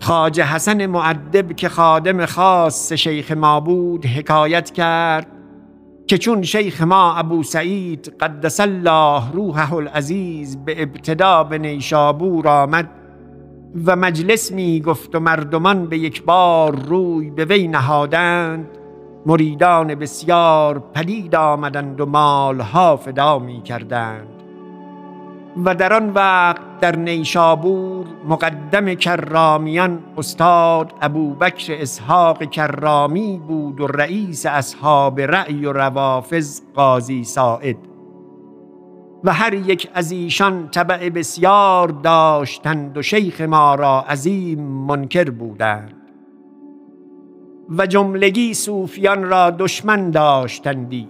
خاج حسن معدب که خادم خاص شیخ ما بود حکایت کرد که چون شیخ ما ابو سعید قدس الله روحه العزیز به ابتدا به نیشابور آمد و مجلس می گفت و مردمان به یک بار روی به وی نهادند مریدان بسیار پدید آمدند و مالها فدا می کردند و در آن وقت در نیشابور مقدم کرامیان استاد ابوبکر اسحاق کرامی بود و رئیس اصحاب رأی و روافظ قاضی ساعد. و هر یک از ایشان طبع بسیار داشتند و شیخ ما را عظیم منکر بودند. و جملگی صوفیان را دشمن داشتندی.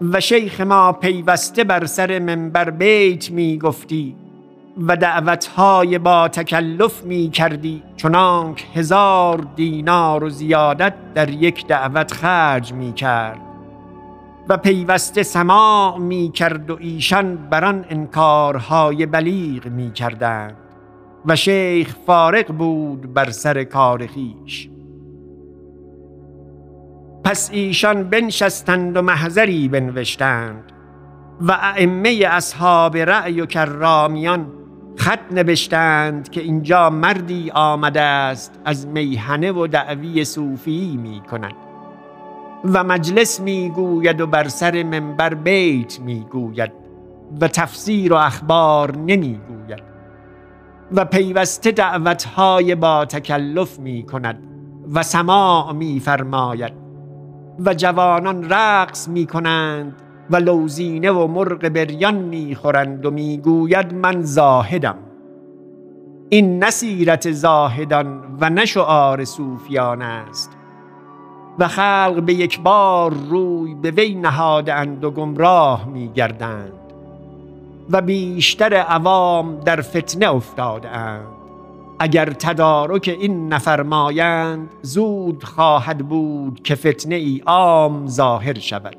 و شیخ ما پیوسته بر سر منبر بیت می گفتی و دعوتهای با تکلف می کردی چنانک هزار دینار و زیادت در یک دعوت خرج می کرد. و پیوسته سماع می کرد و ایشان بران انکارهای بلیغ می کردند. و شیخ فارق بود بر سر کار خیش. پس ایشان بنشستند و محضری بنوشتند. و ائمه اصحاب رأی و کرامیان خط نوشتند که اینجا مردی آمده است از میهنه و دعوی صوفی می کند. و مجلس می گوید و بر سر منبر بیت می گوید و تفسیر و اخبار نمی گوید. و پیوسته دعوتهای با تکلف می کند و سماع می فرماید. و جوانان رقص می کنند و لوزینه و مرغ بریان می خورند و می گوید من زاهدم. این نصیرت زاهدان و نشعار صوفیان است. و خلق به یک بار روی به وی نهادند و گمراه می گردند و بیشتر عوام در فتنه افتادند اگر تدارک این نفرمایند زود خواهد بود که فتنه ای عام ظاهر شود.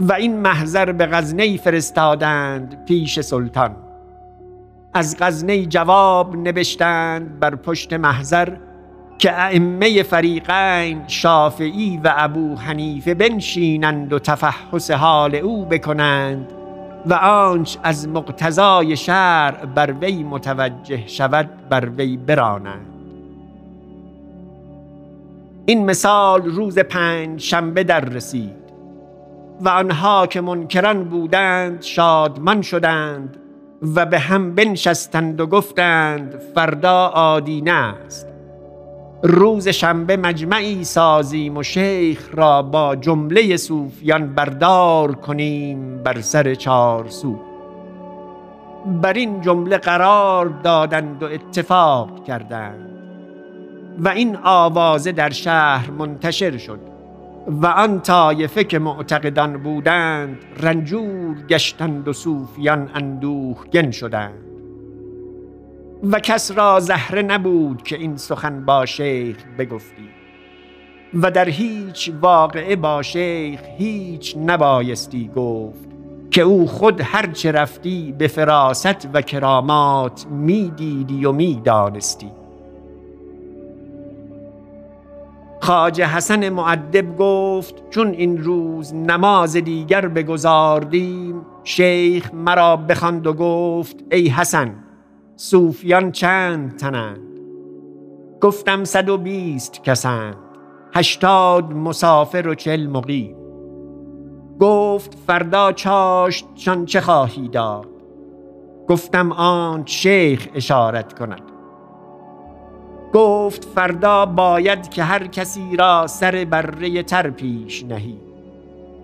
و این محضر به غزنه فرستادند پیش سلطان. از غزنه جواب نوشتند بر پشت محضر که ائمه فریقین شافعی و ابو حنیفه بنشینند و تفحص حال او بکنند و آنچ از مقتضای شرع بر وی متوجه شود بر وی برانند این مثال روز پنج شنبه در رسید و آنها که منکران بودند شادمان شدند و به هم بنشستند و گفتند فردا آدینه است. روز شنبه مجمعی سازیم و شیخ را با جمله صوفیان بردار کنیم بر سر چارسو بر این جمله قرار دادند و اتفاق کردند و این آوازه در شهر منتشر شد و آن طایفه که معتقدان بودند رنجور گشتند و صوفیان اندوهگن شدند. و کس را زهره نبود که این سخن با شیخ بگفتی. و در هیچ واقعه با شیخ هیچ نبایستی گفت که او خود هرچه رفتی به فراست و کرامات می‌دیدی و می‌دانستی خاجه حسن معدب گفت چون این روز نماز دیگر بگذاردیم شیخ مرا بخواند و گفت ای حسن صوفیان چند تنند؟ گفتم صد و بیست کسند هشتاد مسافر و چل مقیم. گفت فردا چاشتشان چه خواهی داد؟ گفتم آن شیخ اشارت کند. گفت فردا باید که هر کسی را سر بره تر پیش نهی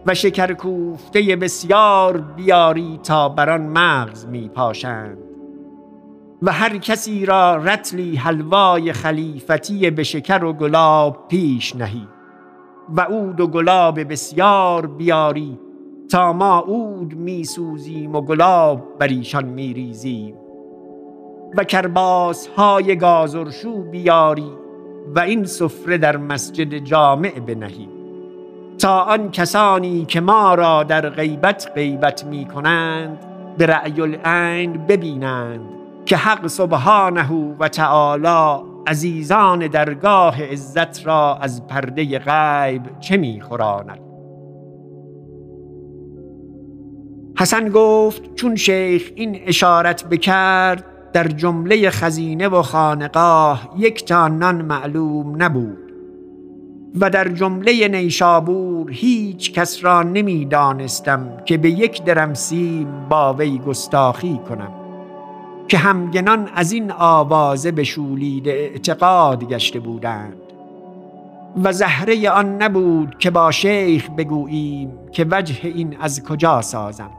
و شکر کوفته بسیار بیاری تا بران مغز می پاشند و هر کسی را رتلی حلوای خلیفتی به شکر و گلاب پیش نهی و عود و گلاب بسیار بیاری تا ما عود می سوزیم و گلاب بر ایشان می ریزیم و کرباس های گازرشو بیاری و این سفره در مسجد جامع بنهی تا آن کسانی که ما را در غیبت غیبت می کنند به رأی العین ببینند که حق سبحانه و تعالی عزیزان درگاه عزت را از پرده غیب چه می خوراند؟ حسن گفت چون شیخ این اشارت بکرد در جمله خزینه و خانقاه یک تا نان معلوم نبود و در جمله نیشابور هیچ کس را نمی‌دانستم که به یک درم سیم با وی گستاخی کنم. که همگنان از این آوازه به شولید اعتقاد گشته بودند. و زهره آن نبود که با شیخ بگوییم که وجه این از کجا سازم.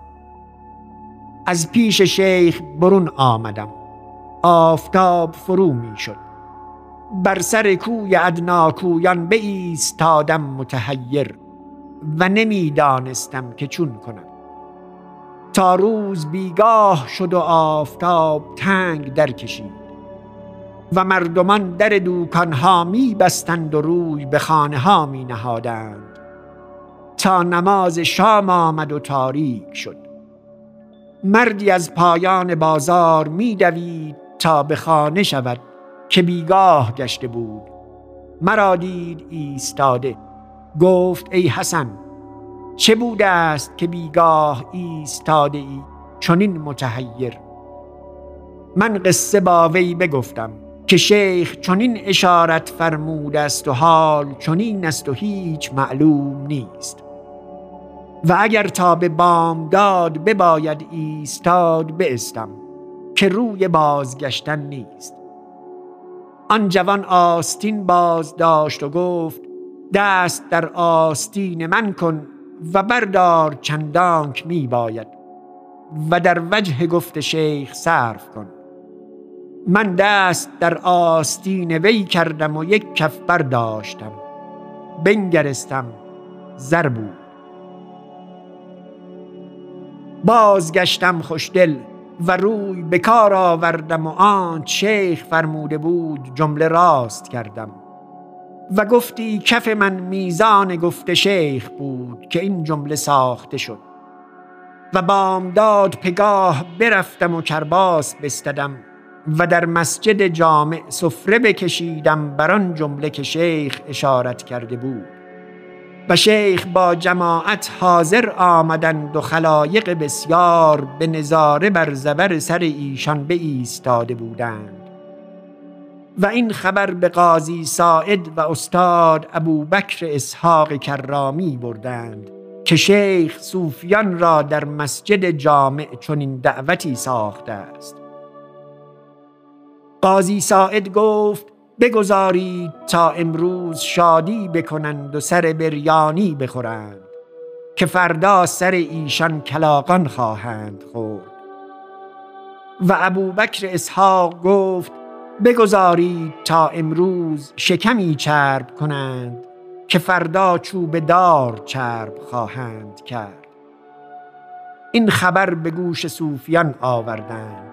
از پیش شیخ برون آمدم. آفتاب فرو می شد. بر سر کوی ادنا کویان ایستادم متحیر و نمی‌دانستم که چون کنم. تا روز بیگاه شد و آفتاب تنگ در کشید و مردمان در دوکان ها می بستند و روی به خانه ها می نهادند تا نماز شام آمد و تاریک شد. مردی از پایان بازار می دوید تا به خانه شود که بیگاه گشته بود. مرا دید ایستاده گفت ای حسن چه بوده است که بیگاه ایستاده ای چنین متحیر؟ من قصه با وی بگفتم که شیخ چنین اشارت فرموده است و حال چنین است و هیچ معلوم نیست. و اگر تا به بامداد بباید ایستاد بستم که روی بازگشتن نیست. آن جوان آستین باز داشت و گفت دست در آستین من کن و بردار چندانک می باید و در وجه گفت شیخ صرف کن. من دست در آستین وی کردم و یک کف برداشتم. بنگرستم زر بود. بازگشتم خوشدل و روی به کار آوردم و آن شیخ فرموده بود جمله راست کردم. و گفتی کف من میزان گفته شیخ بود که این جمله ساخته شد. و بامداد پگاه برفتم و کرباس بستدم و در مسجد جامع سفره بکشیدم بر آن جمله که شیخ اشارت کرده بود. و شیخ با جماعت حاضر آمدند و خلایق بسیار به نظاره بر زبر سر ایشان به ایستاده بودند. و این خبر به قاضی ساعد و استاد ابوبکر اسحاق کرامی بردند که شیخ صوفیان را در مسجد جامع چنین دعوتی ساخته است. قاضی ساعد گفت بگذارید تا امروز شادی بکنند و سر بریانی بخورند که فردا سر ایشان کلاقان خواهند خورد. و ابوبکر اسحاق گفت بگذارید تا امروز شکمی چرب کنند که فردا چوب دار چرب خواهند کرد. این خبر به گوش صوفیان آوردند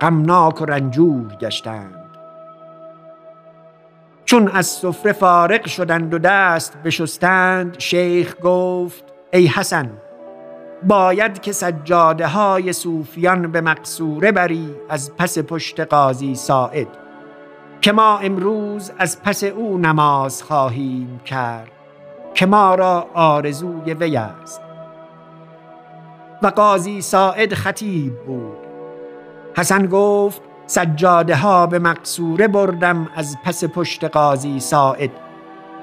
غمناک و رنجور گشتند. چون از سفره فارغ شدند و دست بشستند شیخ گفت ای حسن باید که سجاده های صوفیان به مقصوره بری از پس پشت قاضی ساعد که ما امروز از پس او نماز خواهیم کرد که ما را آرزوی وی است. و قاضی ساعد خطیب بود. حسن گفت سجاده ها به مقصوره بردم از پس پشت قاضی ساعد.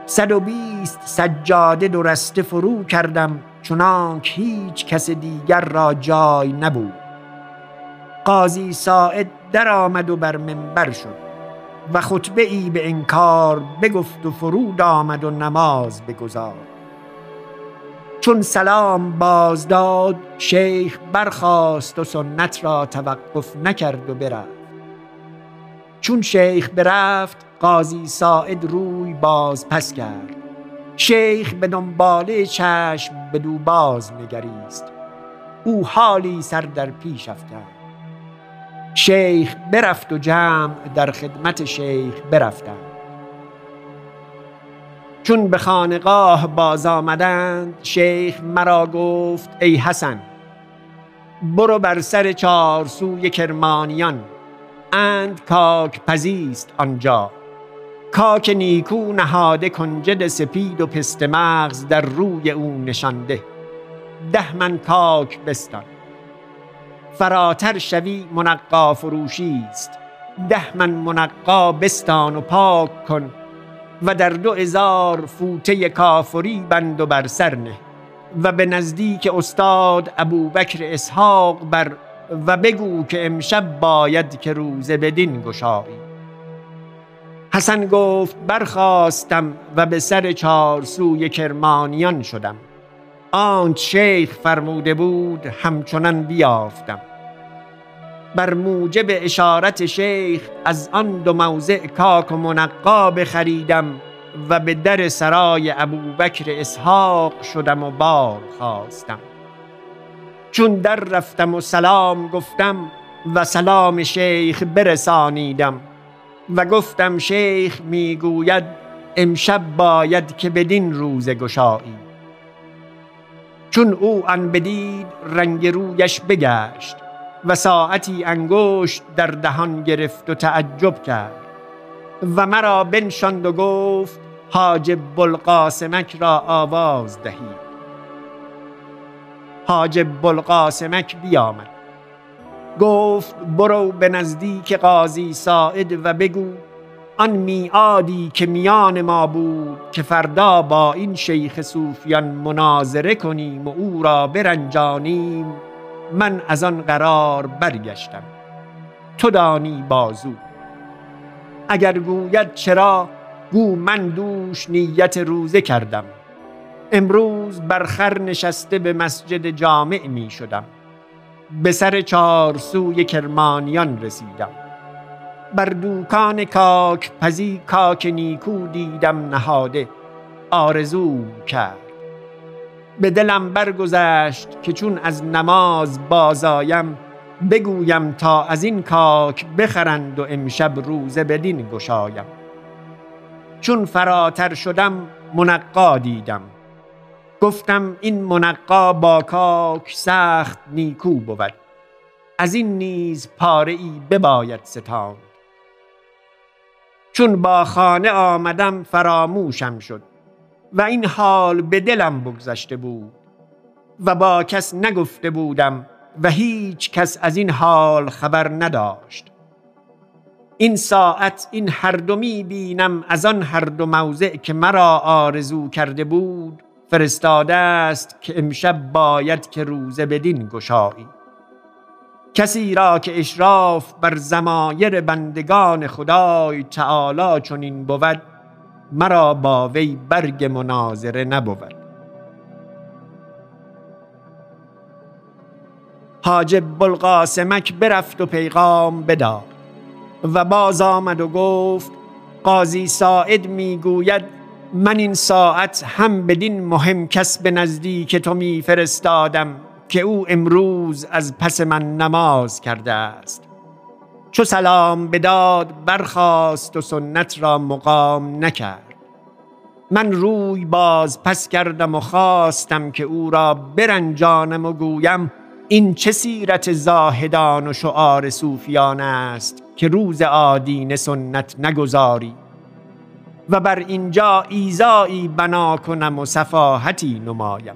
صد و بیست سجاده دو رسته فرو کردم چنانک هیچ کس دیگر را جای نبود. قاضی ساعد در آمد و بر منبر شد و خطبه ای به انکار بگفت و فرود آمد و نماز بگذار چون سلام باز داد شیخ برخاست و سنت را توقف نکرد و برفت. چون شیخ برفت قاضی ساعد روی باز پس کرد. شیخ به دنباله چشم به دو باز نگریست. او حالی سر در پیش افکند. شیخ برفت و جمع در خدمت شیخ برفتند. چون به خانقاه باز آمدند شیخ مرا گفت ای حسن برو بر سر چار سوی کرمانیان. اند کاک پزیست آنجا. کاک نیکو نهاده کنجد سپید و پست مغز در روی او نشانده. ده من کاک بستان. فراتر شوی منقا فروشی است ده من منقا بستان و پاک کن و در دو ازار فوته کافری بند و بر سر نه. و به نزدیک استاد ابوبکر اسحاق بر و بگو که امشب باید که روزه بدین گشایی. حسن گفت برخواستم و به سر چار سوی کرمانیان شدم. آنچ شیخ فرموده بود همچنان بیافتم. بر موجب اشارت شیخ از آن دو موضع کاک و منقا بخریدم و به در سرای ابوبکر اسحاق شدم و بار خواستم. چون در رفتم و سلام گفتم و سلام شیخ برسانیدم و گفتم شیخ می‌گوید امشب باید که بدین روز گشایی. چون او آن بدید رنگ رویش بگشت و ساعتی انگشت در دهان گرفت و تعجب کرد و مرا بنشاند و گفت حاجب بلقاسمک را آواز دهید. حاجب بلقاسمک بیامد. گفت برو به نزدیک قاضی ساعد و بگو آن میعادی که میان ما بود که فردا با این شیخ صوفیان مناظره کنیم و او را برنجانیم من از آن قرار برگشتم. تو دانی بازو. اگر گوید چرا گو من دوش نیت روزه کردم. امروز برخر نشسته به مسجد جامع می شدم. به سر چار سوی کرمانیان رسیدم. بر دوکان کاک پزی کاک نیکو دیدم نهاده آرزو کرد. به دلم برگذشت که چون از نماز بازایم بگویم تا از این کاک بخرند و امشب روزه بدین گشایم. چون فراتر شدم منقا دیدم. گفتم این منقا با کاک سخت نیکو بود. از این نیز پاره ای بباید ستان چون با خانه آمدم فراموشم شد و این حال به دلم بگذشته بود و با کس نگفته بودم و هیچ کس از این حال خبر نداشت. این ساعت این هر دو بینم از آن هر دو موضع که مرا آرزو کرده بود فرستاده است که امشب باید که روزه بدین گشایی. کسی را که اشراف بر زمایر بندگان خدای تعالی چنین بود مرا با وی برگ مناظره نبود. حاجب بلقاسمک برفت و پیغام بداد و باز آمد و گفت قاضی ساعد می‌گوید من این ساعت هم بدین مهم کس به نزدیک تو می فرستادم که او امروز از پس من نماز کرده است. چو سلام بداد برخاست و سنت را مقام نکرد. من روی باز پس کردم و خواستم که او را برنجانم و گویم این چه سیرت زاهدان و شعار صوفیان است که روز آدین سنت نگذاری. و بر اینجا ایزایی بنا کنم و صفاحتی نمایم.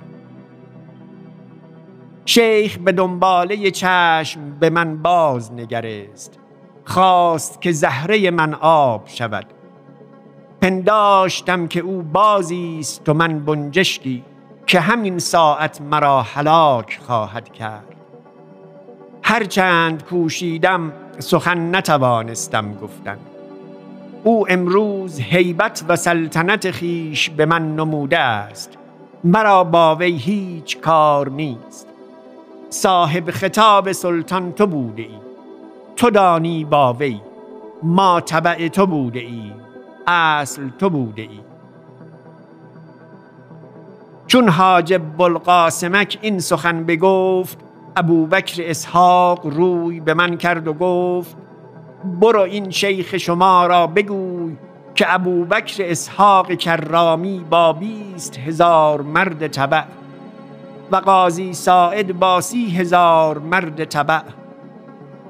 شیخ به دنباله چشم به من باز نگرست خواست که زهره من آب شود. پنداشتم که او بازی است و من بنجشکی که همین ساعت مرا هلاک خواهد کرد. هرچند کوشیدم سخن نتوانستم گفتن. او امروز هیبت و سلطنت خیش به من نموده است. مرا با وی هیچ کار نیست. صاحب خطاب سلطان تو بوده ای. تو دانی با وی. ما تبع تو بوده ای. اصل تو بوده ای. چون حاجب بلقاسمک این سخن بگفت ابوبکر اسحاق روی به من کرد و گفت برو این شیخ شما را بگوی که ابوبکر اسحاق کرامی با بیست هزار مرد تبع و قاضی ساعد با سی هزار مرد تبع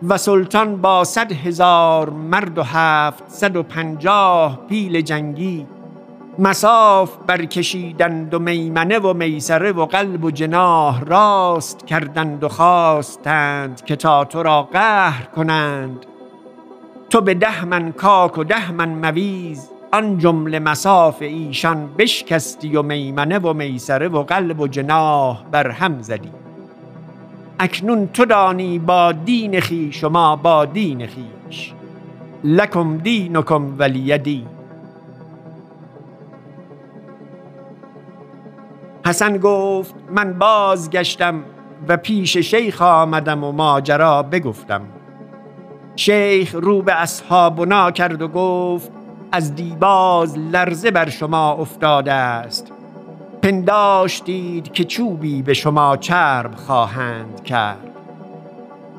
و سلطان با صد هزار مرد و هفت صد و پنجاه پیل جنگی مساف برکشیدند و میمنه و میسره و قلب و جناه راست کردند و خواستند که تا تو را قهر کنند. تو به ده من کاک و ده من مویز آن جمله مساف ایشان بشکستی و میمنه و میسره و قلب و جناه بر هم زدی. اکنون تو دانی با دین خی شما با دین خیش لکم دینکم ولی دین. حسن گفت من بازگشتم و پیش شیخ آمدم و ماجرا بگفتم. شیخ رو به اصحابنا کرد و گفت از دیباز لرزه بر شما افتاده است. پنداشتید که چوبی به شما چرب خواهند کرد.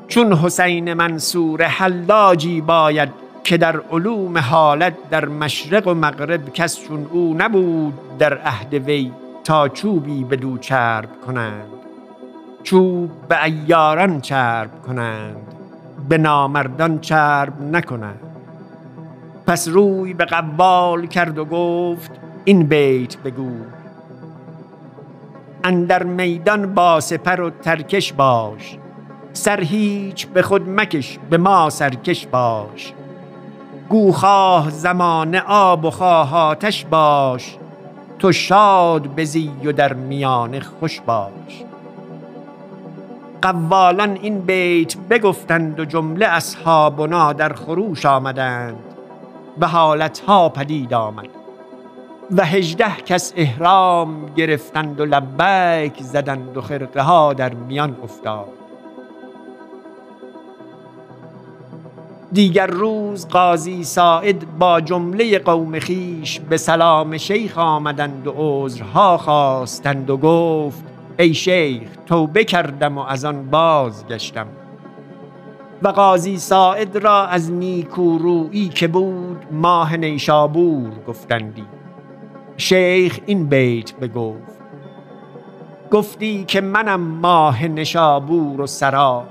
چون حسین منصور حلاجی باید که در علوم حالت در مشرق و مغرب کس چون او نبود در عهد وی تا چوبی به دو چرب کنند. چوب به ایاران چرب کنند. به نامردان چرب نکنند پس روی به قبال کرد و گفت این بیت بگو. اندر میدان با سپر و ترکش باش. سر هیچ به خود مکش به ما سرکش باش. گوخواه زمان آب و خواه آتش باش. تو شاد بزی و در میانه خوش باش. قوالان این بیت بگفتند و جمله اصحابنا در خروش آمدند. به حالتها پدید آمد و هجده کس احرام گرفتند و لبک زدند و خرقه ها در میان افتاد. دیگر روز قاضی ساعد با جمله قوم خیش به سلام شیخ آمدند و عذرها خواستند و گفت ای شیخ توبه کردم و از آن بازگشتم. و قاضی ساعد را از نیکورویی که بود ماه نیشابور گفتندی. شیخ این بیت بگفت گفتی که منم ماه نشابور و سرا.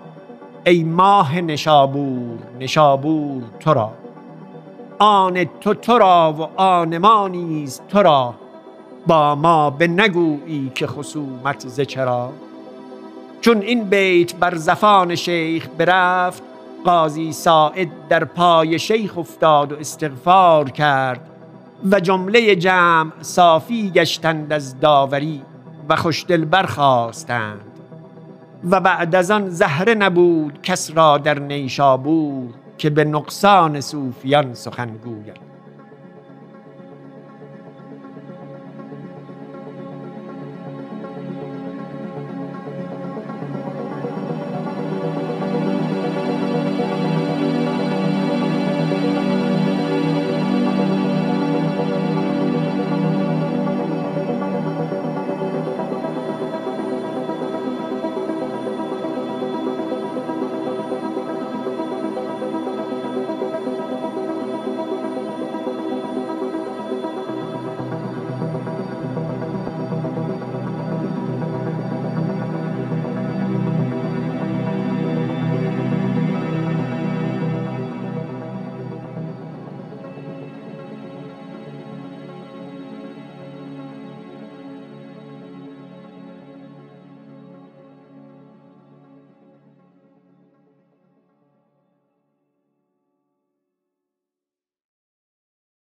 ای ماه نشابور نشابور تو را. آن تو تو را و آن ما نیز تو را. با ما به نگویی که خصومت ز چرا. چون این بیت بر زفان شیخ برفت قاضی ساعد در پای شیخ افتاد و استغفار کرد و جمله جمع صافی گشتند از داوری و خوشدل برخواستند و بعد از آن زهره نبود کس را در نیشابور که به نقصان صوفیان سخن گوید.